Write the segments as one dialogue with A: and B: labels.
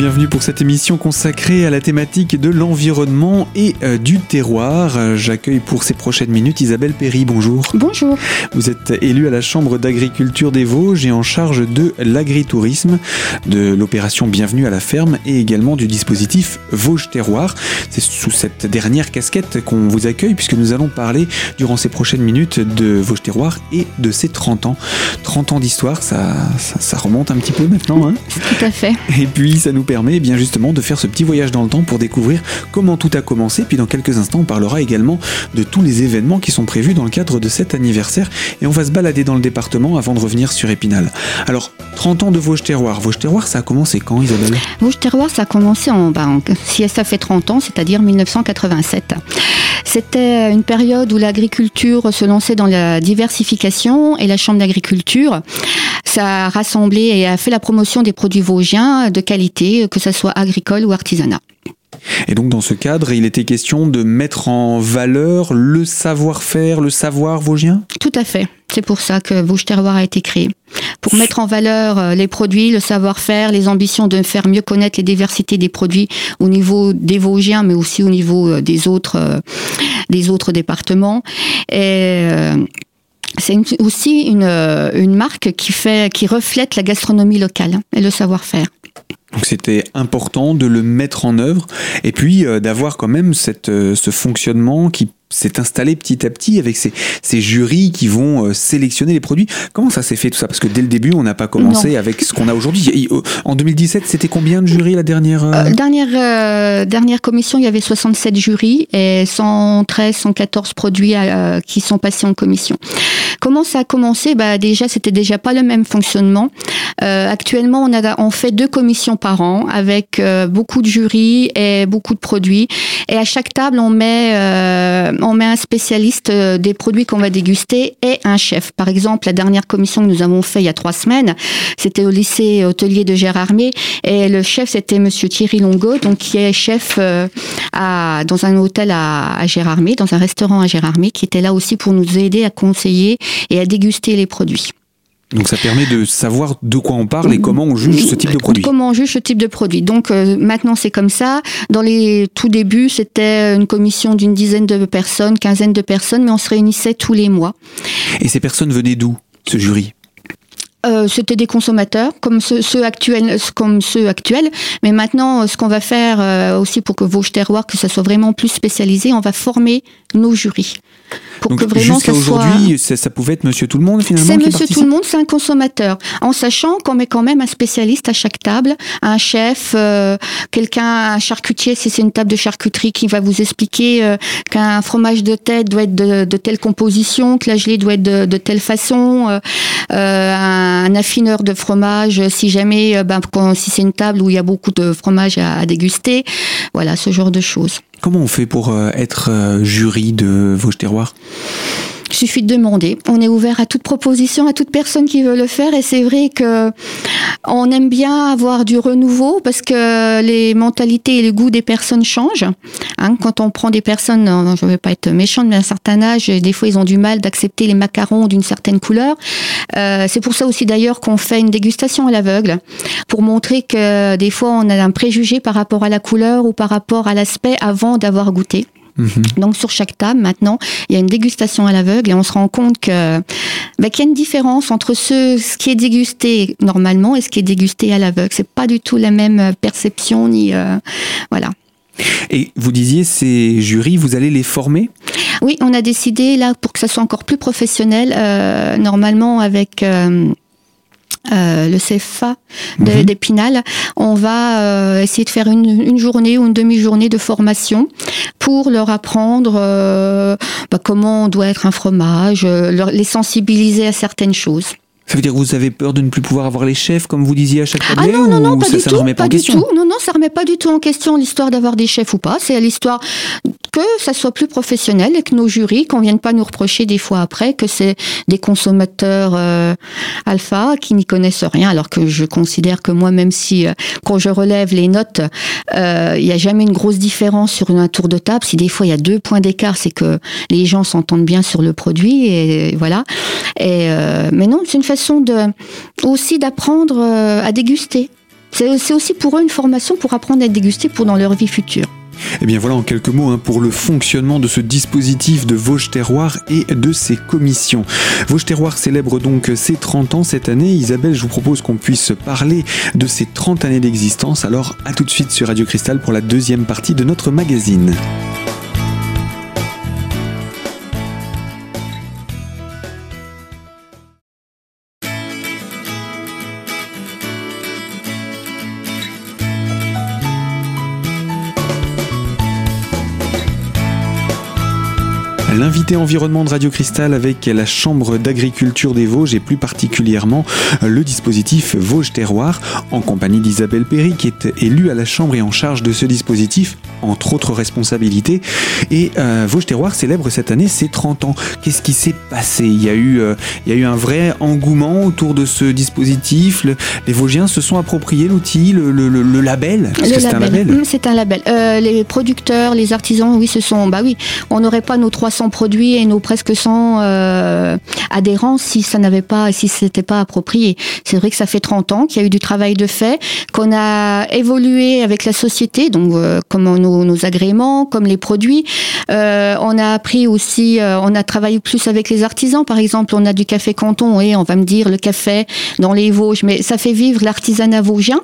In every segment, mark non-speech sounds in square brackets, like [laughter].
A: bienvenue pour cette émission consacrée à la thématique de l'environnement et euh, du terroir. J'accueille pour ces prochaines minutes Isabelle Perry, bonjour.
B: Bonjour.
A: Vous êtes élue à la Chambre d'agriculture des Vosges et en charge de l'agritourisme, de l'opération Bienvenue à la ferme et également du dispositif Vosges Terroir. C'est sous cette dernière casquette qu'on vous accueille puisque nous allons parler durant ces prochaines minutes de Vosges Terroir et de ses 30 ans. 30 ans d'histoire, ça, ça, ça remonte un petit peu maintenant. Hein
B: Tout à fait.
A: et puis ça nous permet eh bien justement de faire ce petit voyage dans le temps pour découvrir comment tout a commencé. Puis dans quelques instants, on parlera également de tous les événements qui sont prévus dans le cadre de cet anniversaire. Et on va se balader dans le département avant de revenir sur Épinal. Alors, 30 ans de Vosges Terroir. Vosges Terroir, ça a commencé quand, Isabelle?
B: Vosges Terroir, ça a commencé en, bah, en- si ça fait 30 ans, c'est-à-dire 1987. C'était une période où l'agriculture se lançait dans la diversification et la Chambre d'agriculture, ça a rassemblé et a fait la promotion des produits vosgiens de qualité, que ce soit agricole ou artisanat.
A: Et donc dans ce cadre, il était question de mettre en valeur le savoir-faire, le savoir vosgien?
B: Tout à fait. C'est pour ça que Vosges Terroir a été créé. Pour mettre en valeur euh, les produits, le savoir-faire, les ambitions de faire mieux connaître les diversités des produits au niveau des Vosgiens, mais aussi au niveau euh, des autres, euh, des autres départements. Et euh, c'est aussi une, euh, une marque qui, fait, qui reflète la gastronomie locale hein, et le savoir-faire.
A: Donc c'était important de le mettre en œuvre et puis euh, d'avoir quand même cette, euh, ce fonctionnement qui s'est installé petit à petit avec ces, ces jurys qui vont euh, sélectionner les produits. Comment ça s'est fait tout ça? Parce que dès le début, on n'a pas commencé avec ce qu'on a aujourd'hui. Euh, En 2017, c'était combien de jurys la dernière euh,
B: Euh, dernière, euh, dernière commission, il y avait 67 jurys et 113, 114 produits euh, qui sont passés en commission. Comment ça a commencé? Bah, Déjà, c'était déjà pas le même fonctionnement. Euh, actuellement, on, a, on fait deux commissions par an avec euh, beaucoup de jurys et beaucoup de produits. Et à chaque table, on met, euh, on un spécialiste des produits qu'on va déguster et un chef. Par exemple, la dernière commission que nous avons fait il y a trois semaines, c'était au lycée hôtelier de Gérardmer et le chef c'était Monsieur Thierry Longo, donc qui est chef à, dans un hôtel à, à Gérardmer, dans un restaurant à Gérardmer, qui était là aussi pour nous aider à conseiller et à déguster les produits.
A: Donc ça permet de savoir de quoi on parle et comment on juge ce type de produit.
B: Comment on juge ce type de produit. Donc euh, maintenant c'est comme ça. Dans les tout débuts, c'était une commission d'une dizaine de personnes, quinzaine de personnes, mais on se réunissait tous les mois.
A: Et ces personnes venaient d'où, ce jury?
B: Euh, c'était des consommateurs comme ceux, ceux actuels comme ceux actuels mais maintenant ce qu'on va faire euh, aussi pour que Vosges Terroir que ça soit vraiment plus spécialisé on va former nos jurys pour
A: Donc
B: que vraiment
A: jusqu'à
B: ça soit
A: aujourd'hui, ça, ça pouvait être monsieur tout le monde finalement
B: c'est monsieur
A: participe
B: tout le monde, c'est un consommateur. En sachant qu'on met quand même un spécialiste à chaque table, un chef, euh, quelqu'un, un charcutier, si c'est une table de charcuterie qui va vous expliquer euh, qu'un fromage de tête doit être de, de telle composition, que la gelée doit être de, de telle façon, euh, euh, un affineur de fromage, si jamais, euh, ben, quand- si c'est une table où il y a beaucoup de fromage à, à déguster, voilà, ce genre de choses.
A: Comment on fait pour euh, être euh, jury de Vosges Terroir
B: Il suffit de demander. On est ouvert à toute proposition, à toute personne qui veut le faire. Et c'est vrai que on aime bien avoir du renouveau parce que les mentalités et le goût des personnes changent. Hein, quand on prend des personnes, je ne vais pas être méchante, mais à un certain âge, des fois ils ont du mal d'accepter les macarons d'une certaine couleur. Euh, c'est pour ça aussi d'ailleurs qu'on fait une dégustation à l'aveugle pour montrer que des fois on a un préjugé par rapport à la couleur ou par rapport à l'aspect avant d'avoir goûté.
A: Mhm.
B: Donc sur chaque table maintenant, il y a une dégustation à l'aveugle et on se rend compte que bah, qu'il y a une différence entre ce, ce qui est dégusté normalement et ce qui est dégusté à l'aveugle. C'est pas du tout la même perception ni euh, voilà.
A: Et vous disiez, ces jurys, vous allez les former?
B: Oui, on a décidé là pour que ça soit encore plus professionnel, euh, normalement avec euh, euh, le CFA de-
A: Mhm.
B: d'Épinal, on va euh, essayer de faire une, une journée ou une demi-journée de formation pour leur apprendre euh, bah, comment doit être un fromage, leur- les sensibiliser à certaines choses.
A: Ça veut dire que vous avez peur de ne plus pouvoir avoir les chefs, comme vous disiez à chaque
B: Ah
A: tablée
B: non, non, non, pas
A: ça,
B: du
A: ça
B: tout.
A: pas,
B: du tout. Non, non, ça remet pas du tout en question l'histoire d'avoir des chefs ou pas. C'est l'histoire que ça soit plus professionnel et que nos jurys, qu'on vienne pas nous reprocher des fois après que c'est des consommateurs euh, alpha qui n'y connaissent rien, alors que je considère que moi, même si euh, quand je relève les notes, euh, il n'y a jamais une grosse différence sur un tour de table. Si des fois il y a deux points d'écart, c'est que les gens s'entendent bien sur le produit et voilà. Euh, mais non, c'est une façon de aussi d'apprendre euh, à déguster. C'est aussi pour eux une formation pour apprendre à déguster pour dans leur vie future.
A: Et eh bien voilà en quelques mots hein, pour le fonctionnement de ce dispositif de Vosges Terroir et de ses commissions. Vosges Terroir célèbre donc ses 30 ans cette année. Isabelle, je vous propose qu'on puisse parler de ces 30 années d'existence. Alors à tout de suite sur Radio Cristal pour la deuxième partie de notre magazine. L'invité environnement de Radio Cristal avec la Chambre d'agriculture des Vosges et plus particulièrement le dispositif Vosges Terroir en compagnie d'Isabelle Perry qui est élue à la Chambre et en charge de ce dispositif, entre autres responsabilités. Et euh, Vosges Terroir célèbre cette année ses 30 ans. Qu'est-ce qui s'est passé? Il y, a eu, euh, il y a eu un vrai engouement autour de ce dispositif. les Vosgiens se sont appropriés l'outil, le, label.
B: c'est un label. Mmh, c'est un label. Euh, les producteurs, les artisans, oui, ce sont. Bah oui, on n'aurait pas nos 300 produits et nos presque 100 euh, adhérents si ça n'avait pas, si c'était pas approprié. C'est vrai que ça fait 30 ans qu'il y a eu du travail de fait, qu'on a évolué avec la société, donc euh, comme nos, agréments, comme les produits. Euh, on a appris aussi, on a travaillé plus avec les artisans. Par exemple, on a du café canton et on va me dire le café dans les Vosges, mais ça fait vivre l'artisanat vosgien.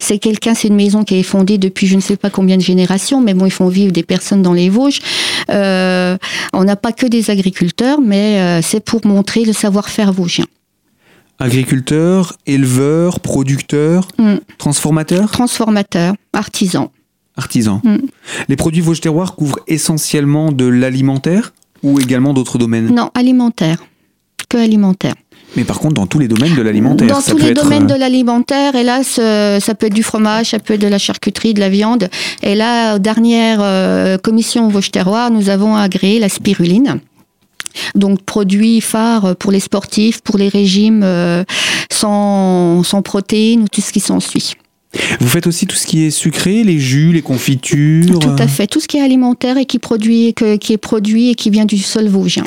B: C'est quelqu'un, c'est une maison qui est fondée depuis je ne sais pas combien de générations, mais bon, ils font vivre des personnes dans les Vosges. On n'a pas que des agriculteurs, mais euh, c'est pour montrer le savoir-faire vosgien.
A: Agriculteurs, éleveurs, producteurs, mm. transformateurs
B: Transformateurs, artisans.
A: Artisans. Mm. Les produits Vosges Terroir couvrent essentiellement de l'alimentaire ou également d'autres domaines?
B: Non, alimentaire. Que alimentaire.
A: Mais par contre, dans tous les domaines de l'alimentaire.
B: Dans tous les domaines euh, de l'alimentaire, hélas, ça peut être du fromage, ça peut être de la charcuterie, de la viande. Et là, dernière euh, commission Vosges Terroir, nous avons agréé la spiruline. Donc produit phare pour les sportifs, pour les régimes euh, sans, sans protéines ou tout ce qui s'ensuit.
A: Vous faites aussi tout ce qui est sucré, les jus, les confitures
B: Tout à fait, tout ce qui est alimentaire et qui, produit, qui est produit et qui vient du sol vosgien.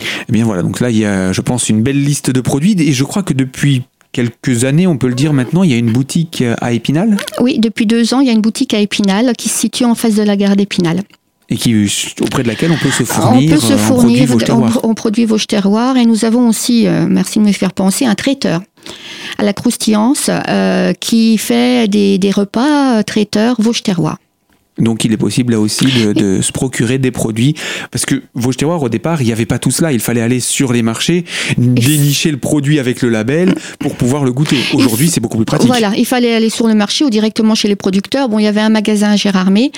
A: Eh bien voilà, donc là il y a, je pense, une belle liste de produits et je crois que depuis quelques années, on peut le dire maintenant, il y a une boutique à Épinal
B: Oui, depuis deux ans, il y a une boutique à Épinal qui se situe en face de la gare d'Épinal.
A: Et qui, auprès de laquelle on peut se fournir,
B: on peut se fournir en, produits Vosges Terroirs. Et nous avons aussi, euh, merci de me faire penser, un traiteur à la croustillance euh, qui fait des, des repas euh, traiteurs Vosges Terroirs.
A: Donc il est possible là aussi de, se procurer des produits. Parce que Vosges Terroir au départ il n'y avait pas tout cela, il fallait aller sur les marchés, dénicher le produit avec le label pour pouvoir le goûter. Aujourd'hui c'est beaucoup plus pratique.
B: Voilà, il fallait aller sur le marché ou directement chez les producteurs. Bon il y avait un magasin à Gérardmer,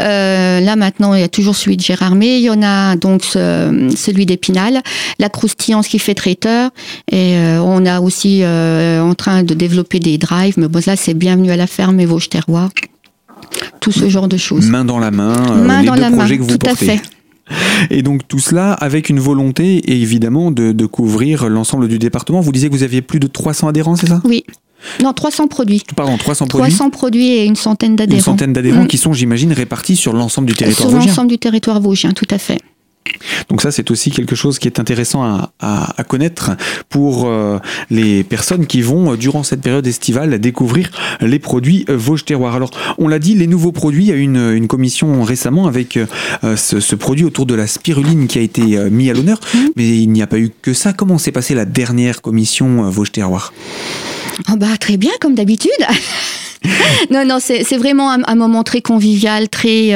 B: euh, là maintenant il y a toujours celui de Gérardmer, il y en a donc celui d'Épinal, la croustillance qui fait traiteur. Et euh, on a aussi euh, en train de développer des drives, mais bon là c'est bienvenue à la ferme et Vosges tout ce genre de choses.
A: Main dans la main, euh, les dans deux la projets que vous tout À fait. Et donc tout cela avec une volonté évidemment de, couvrir l'ensemble du département. Vous disiez que vous aviez plus de 300 adhérents, c'est ça?
B: Oui. Non, 300 produits.
A: Pardon, 300 produits.
B: 300 produits et une centaine d'adhérents. Une
A: centaine d'adhérents mm. qui sont, j'imagine, répartis sur l'ensemble du territoire
B: vosgien. Sur l'ensemble du territoire vosgien, tout à fait.
A: Donc ça, c'est aussi quelque chose qui est intéressant à, connaître pour euh, les personnes qui vont, euh, durant cette période estivale, découvrir les produits euh, Vosges Terroir. Alors, on l'a dit, les nouveaux produits, il y a une, une commission récemment avec ce, produit autour de la spiruline qui a été mis à l'honneur, mmh. mais il n'y a pas eu que ça. Comment s'est passée la dernière commission Vosges Terroir
B: oh bah, Très bien, comme d'habitude. [laughs] non, non, c'est vraiment un, moment très convivial, très...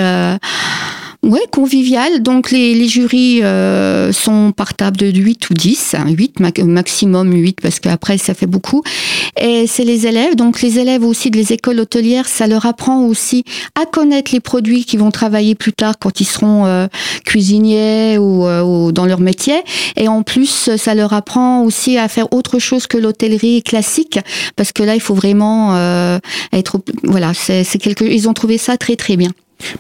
B: Ouais, convivial. Donc les, les jurys euh, sont par table de 8 ou 10, 8 maximum 8 parce qu'après ça fait beaucoup. Et c'est les élèves, donc les élèves aussi des écoles hôtelières, ça leur apprend aussi à connaître les produits qui vont travailler plus tard quand ils seront euh, cuisiniers ou, euh, ou, dans leur métier. Et en plus, ça leur apprend aussi à faire autre chose que l'hôtellerie classique parce que là, il faut vraiment euh, être voilà, c'est quelque ils ont trouvé ça très très bien.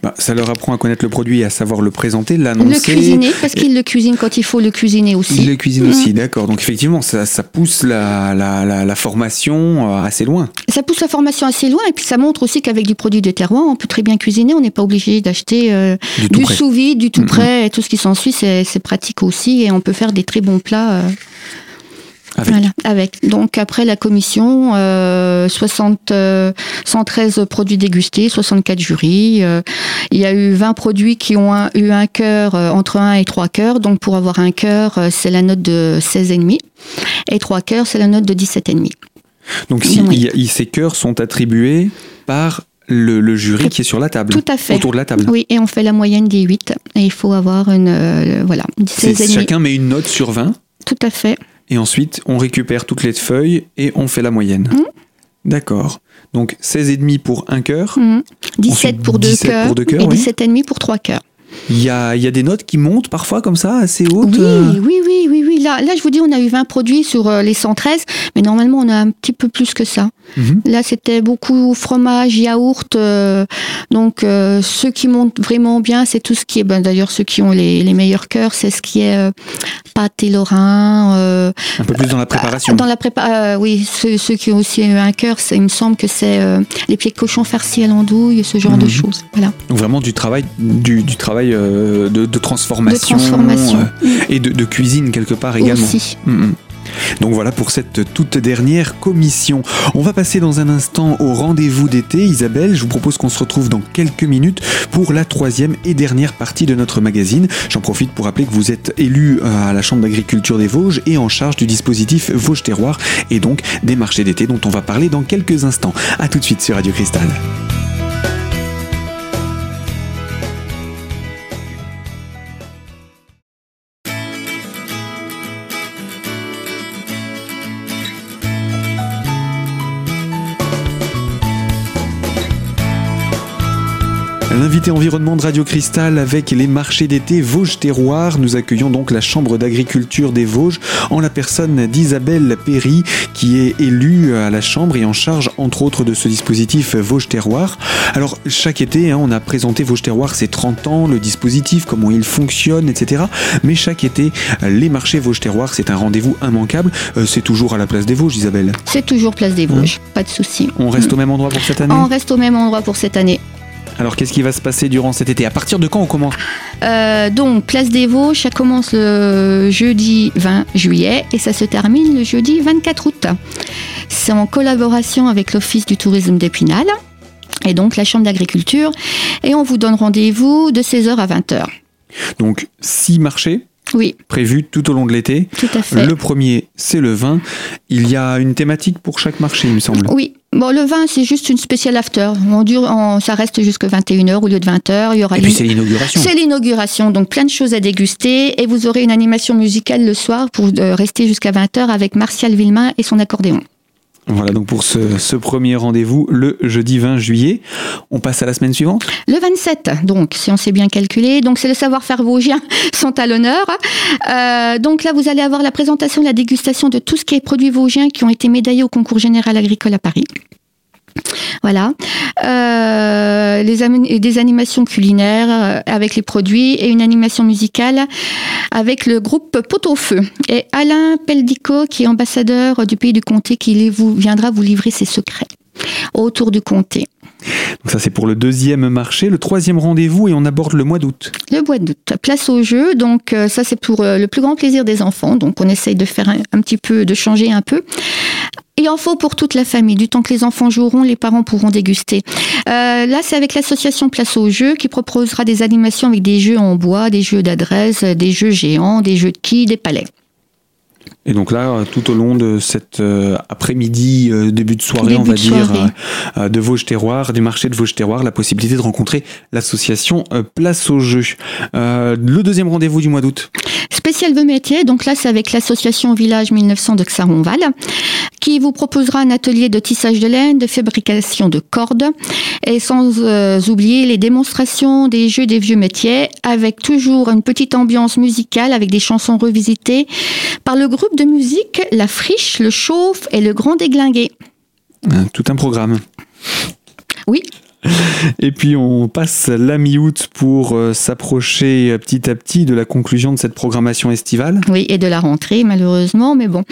A: Bah, ça leur apprend à connaître le produit et à savoir le présenter, l'annoncer.
B: Le cuisiner, parce qu'ils le cuisinent quand il faut le cuisiner aussi.
A: Ils le cuisinent aussi, mm. d'accord. Donc effectivement, ça, ça pousse la, la, la, formation euh, assez loin.
B: Ça pousse la formation assez loin et puis ça montre aussi qu'avec du produit de terroir, on peut très bien cuisiner. On n'est pas obligé d'acheter euh, du, sous-vide, du tout prêt et tout ce qui s'ensuit. C'est pratique aussi et on peut faire des très bons plats. Euh,
A: avec.
B: Voilà, avec. Donc après la commission, euh, 60, euh, 113 produits dégustés, 64 jurys. euh, il y a eu 20 produits qui ont un- eu un cœur euh, entre 1 et 3 cœurs. Donc pour avoir un cœur, euh, c'est la note de 16,5. Et 3 cœurs, c'est la note de 17,5.
A: Donc si
B: Oui.
A: y a- ces cœurs sont attribués par le, le jury qui est sur la table.
B: Tout à fait.
A: Autour de la table.
B: Oui, et on fait la moyenne des 8. Et il faut avoir une, euh, voilà,
A: C'est-
B: 16,5.
A: chacun met une note sur 20
B: Tout à fait.
A: Et ensuite on récupère toutes les feuilles et on fait la moyenne.
B: Mhm.
A: D'accord. Donc 16,5 pour un cœur.
B: Mhm. 17
A: Ensuite,
B: pour deux
A: 17
B: cœurs et
A: oui.
B: 17,5 pour trois cœurs.
A: Il y a, y a des notes qui montent parfois comme ça, assez hautes.
B: Oui,
A: euh.
B: oui, oui, oui, oui. Là, là, je vous dis, on a eu 20 produits sur euh, les 113, mais normalement, on a un petit peu plus que ça.
A: Mhm.
B: Là, c'était beaucoup fromage, yaourt. euh, donc, euh, ceux qui montent vraiment bien, c'est tout ce qui est, ben, d'ailleurs, ceux qui ont les, les meilleurs cœurs, c'est ce qui est euh, pâte et lorrain.
A: Un peu plus dans la préparation.
B: dans la prépa, oui, ceux, ceux qui ont aussi eu un cœur, il me semble que c'est les pieds de cochon farcis à l'andouille, ce genre de
A: Mhm.
B: choses. Voilà.
A: Donc vraiment du travail, du, du travail euh, de, de
B: De
A: transformation, euh, et de, de cuisine quelque part également.
B: Aussi.
A: Mm, mm. Donc voilà pour cette toute dernière commission. On va passer dans un instant au rendez-vous d'été. Isabelle, je vous propose qu'on se retrouve dans quelques minutes pour la troisième et dernière partie de notre magazine. J'en profite pour rappeler que vous êtes élu euh, à la Chambre d'agriculture des Vosges et en charge du dispositif Vosges Terroir et donc des marchés d'été dont on va parler dans quelques instants. A tout de suite sur Radio Cristal. L'invité environnement de Radio Cristal avec les marchés d'été Vosges Terroir. Nous accueillons donc la Chambre d'agriculture des Vosges en la personne d'Isabelle Perry qui est élue à la Chambre et en charge entre autres de ce dispositif Vosges Terroir. Alors chaque été hein, on a présenté Vosges Terroir ses 30 ans, le dispositif, comment il fonctionne, etc. Mais chaque été les marchés Vosges Terroir c'est un rendez-vous immanquable. Euh, c'est toujours à la place des Vosges Isabelle.
B: C'est toujours place des Vosges, pas de souci.
A: On reste au même endroit pour cette année?
B: On reste au même endroit pour cette année.
A: Alors qu'est-ce qui va se passer durant cet été? À partir de quand on commence?
B: Euh, donc, place des Vosges, ça commence le jeudi 20 juillet et ça se termine le jeudi 24 août. C'est en collaboration avec l'Office du tourisme d'Épinal et donc la Chambre d'agriculture. Et on vous donne rendez-vous de 16h à 20h.
A: Donc six marchés?
B: Oui,
A: prévus tout au long de l'été.
B: tout à fait.
A: Le premier, c'est le vin. Il y a une thématique pour chaque marché, il me semble.
B: Oui, bon, le vin, c'est juste une spéciale after. On dure, on- ça reste jusqu'à 21h au lieu de 20h. Il y aura
A: Et puis c'est l'inauguration.
B: C'est l'inauguration, donc plein de choses à déguster et vous aurez une animation musicale le soir pour euh, rester jusqu'à 20h avec Martial Villemain et son accordéon.
A: Voilà donc pour ce, premier rendez-vous le jeudi 20 juillet. On passe à la semaine suivante.
B: Le 27, donc si on s'est bien calculé, donc c'est le savoir-faire vosgien [laughs] sont à l'honneur. Euh, donc là, vous allez avoir la présentation, la dégustation de tout ce qui est produits vosgiens qui ont été médaillés au concours général agricole à Paris. Voilà. Euh, des animations culinaires euh, avec les produits et une animation musicale avec le groupe Pot au Feu. Et Alain Peldico, qui est ambassadeur du pays du comté, qui vous, viendra vous livrer ses secrets autour du comté.
A: Donc ça c'est pour le deuxième marché. Le troisième rendez-vous et on aborde le mois d'août.
B: Le bois d'août, place au jeu. Donc euh, ça c'est pour euh, le plus grand plaisir des enfants. Donc on essaye de faire un, petit peu, de changer un peu. Il en faut pour toute la famille. Du temps que les enfants joueront, les parents pourront déguster. Euh, là, c'est avec l'association Place au jeu qui proposera des animations avec des jeux en bois, des jeux d'adresse, des jeux géants, des jeux de quilles, des palais.
A: Et donc là, tout au long de cet euh, après-midi, euh, début de soirée,
B: Début
A: on va
B: de
A: dire, euh, de Vosges Terroir, du marché de Vosges Terroir, la possibilité de rencontrer l'association Place au jeu. Le deuxième rendez-vous du mois d'août.
B: Spécial vœux métiers, donc là c'est avec l'association Village 1900 de Xaronval, qui vous proposera un atelier de tissage de laine, de fabrication de cordes, et sans oublier les démonstrations des jeux des vieux métiers, avec toujours une petite ambiance musicale avec des chansons revisitées par le groupe de musique La Friche, Le Chauffe et Le Grand Déglingué.
A: Euh, Tout un programme.
B: Oui,
A: Et puis on passe la mi-août pour euh, s'approcher euh, petit à petit de la conclusion de cette programmation estivale.
B: Oui, et de la rentrée, malheureusement, mais bon.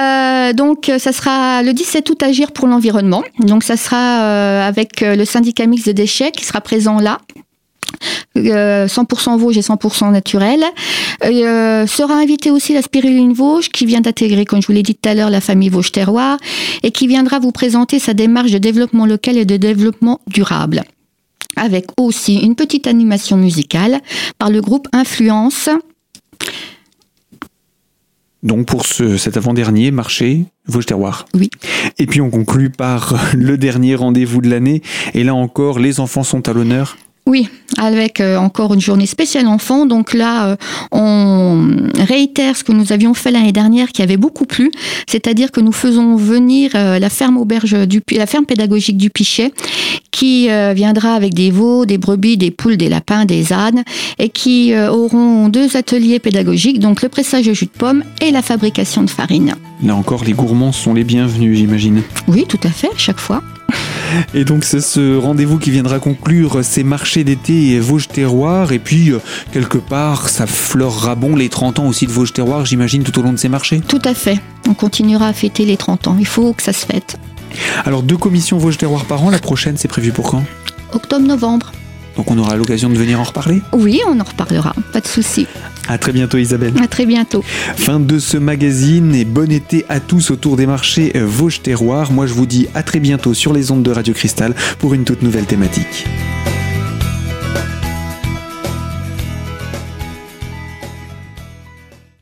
B: Euh, donc, ça sera le 17 août Agir pour l'environnement. Donc, ça sera euh, avec le syndicat mixte de déchets qui sera présent là. 100% Vosges et 100% naturel. Euh, sera invité aussi la spiruline Vosges qui vient d'intégrer, comme je vous l'ai dit tout à l'heure, la famille Vosges Terroir et qui viendra vous présenter sa démarche de développement local et de développement durable. Avec aussi une petite animation musicale par le groupe Influence.
A: Donc pour ce, cet avant-dernier marché, Vosges Terroir.
B: Oui.
A: Et puis on conclut par le dernier rendez-vous de l'année. Et là encore, les enfants sont à l'honneur.
B: Oui, avec euh, encore une journée spéciale enfant. Donc là, euh, on réitère ce que nous avions fait l'année dernière, qui avait beaucoup plu, c'est-à-dire que nous faisons venir euh, la ferme auberge du, la ferme pédagogique du Pichet, qui viendra avec des veaux, des brebis, des poules, des lapins, des ânes, et qui auront deux ateliers pédagogiques, donc le pressage de jus de pomme et la fabrication de farine.
A: Là encore, les gourmands sont les bienvenus, j'imagine.
B: Oui, tout à fait, à chaque fois.
A: Et donc c'est ce rendez-vous qui viendra conclure ces marchés d'été et Vosges Terroir. Et puis euh, quelque part, ça fleurera bon les 30 ans aussi de Vosges Terroir, j'imagine, tout au long de ces marchés.
B: Tout à fait. On continuera à fêter les 30 ans. Il faut que ça se fête.
A: Alors deux commissions Vosges Terroir par an. La prochaine, c'est prévu pour quand?
B: Octobre-novembre.
A: Donc on aura l'occasion de venir en reparler
B: Oui, on en reparlera, pas de souci.
A: À très bientôt Isabelle.
B: À très bientôt.
A: Fin de ce magazine et bon été à tous autour des marchés Vosges Terroir. Moi je vous dis à très bientôt sur les ondes de Radio Cristal pour une toute nouvelle thématique.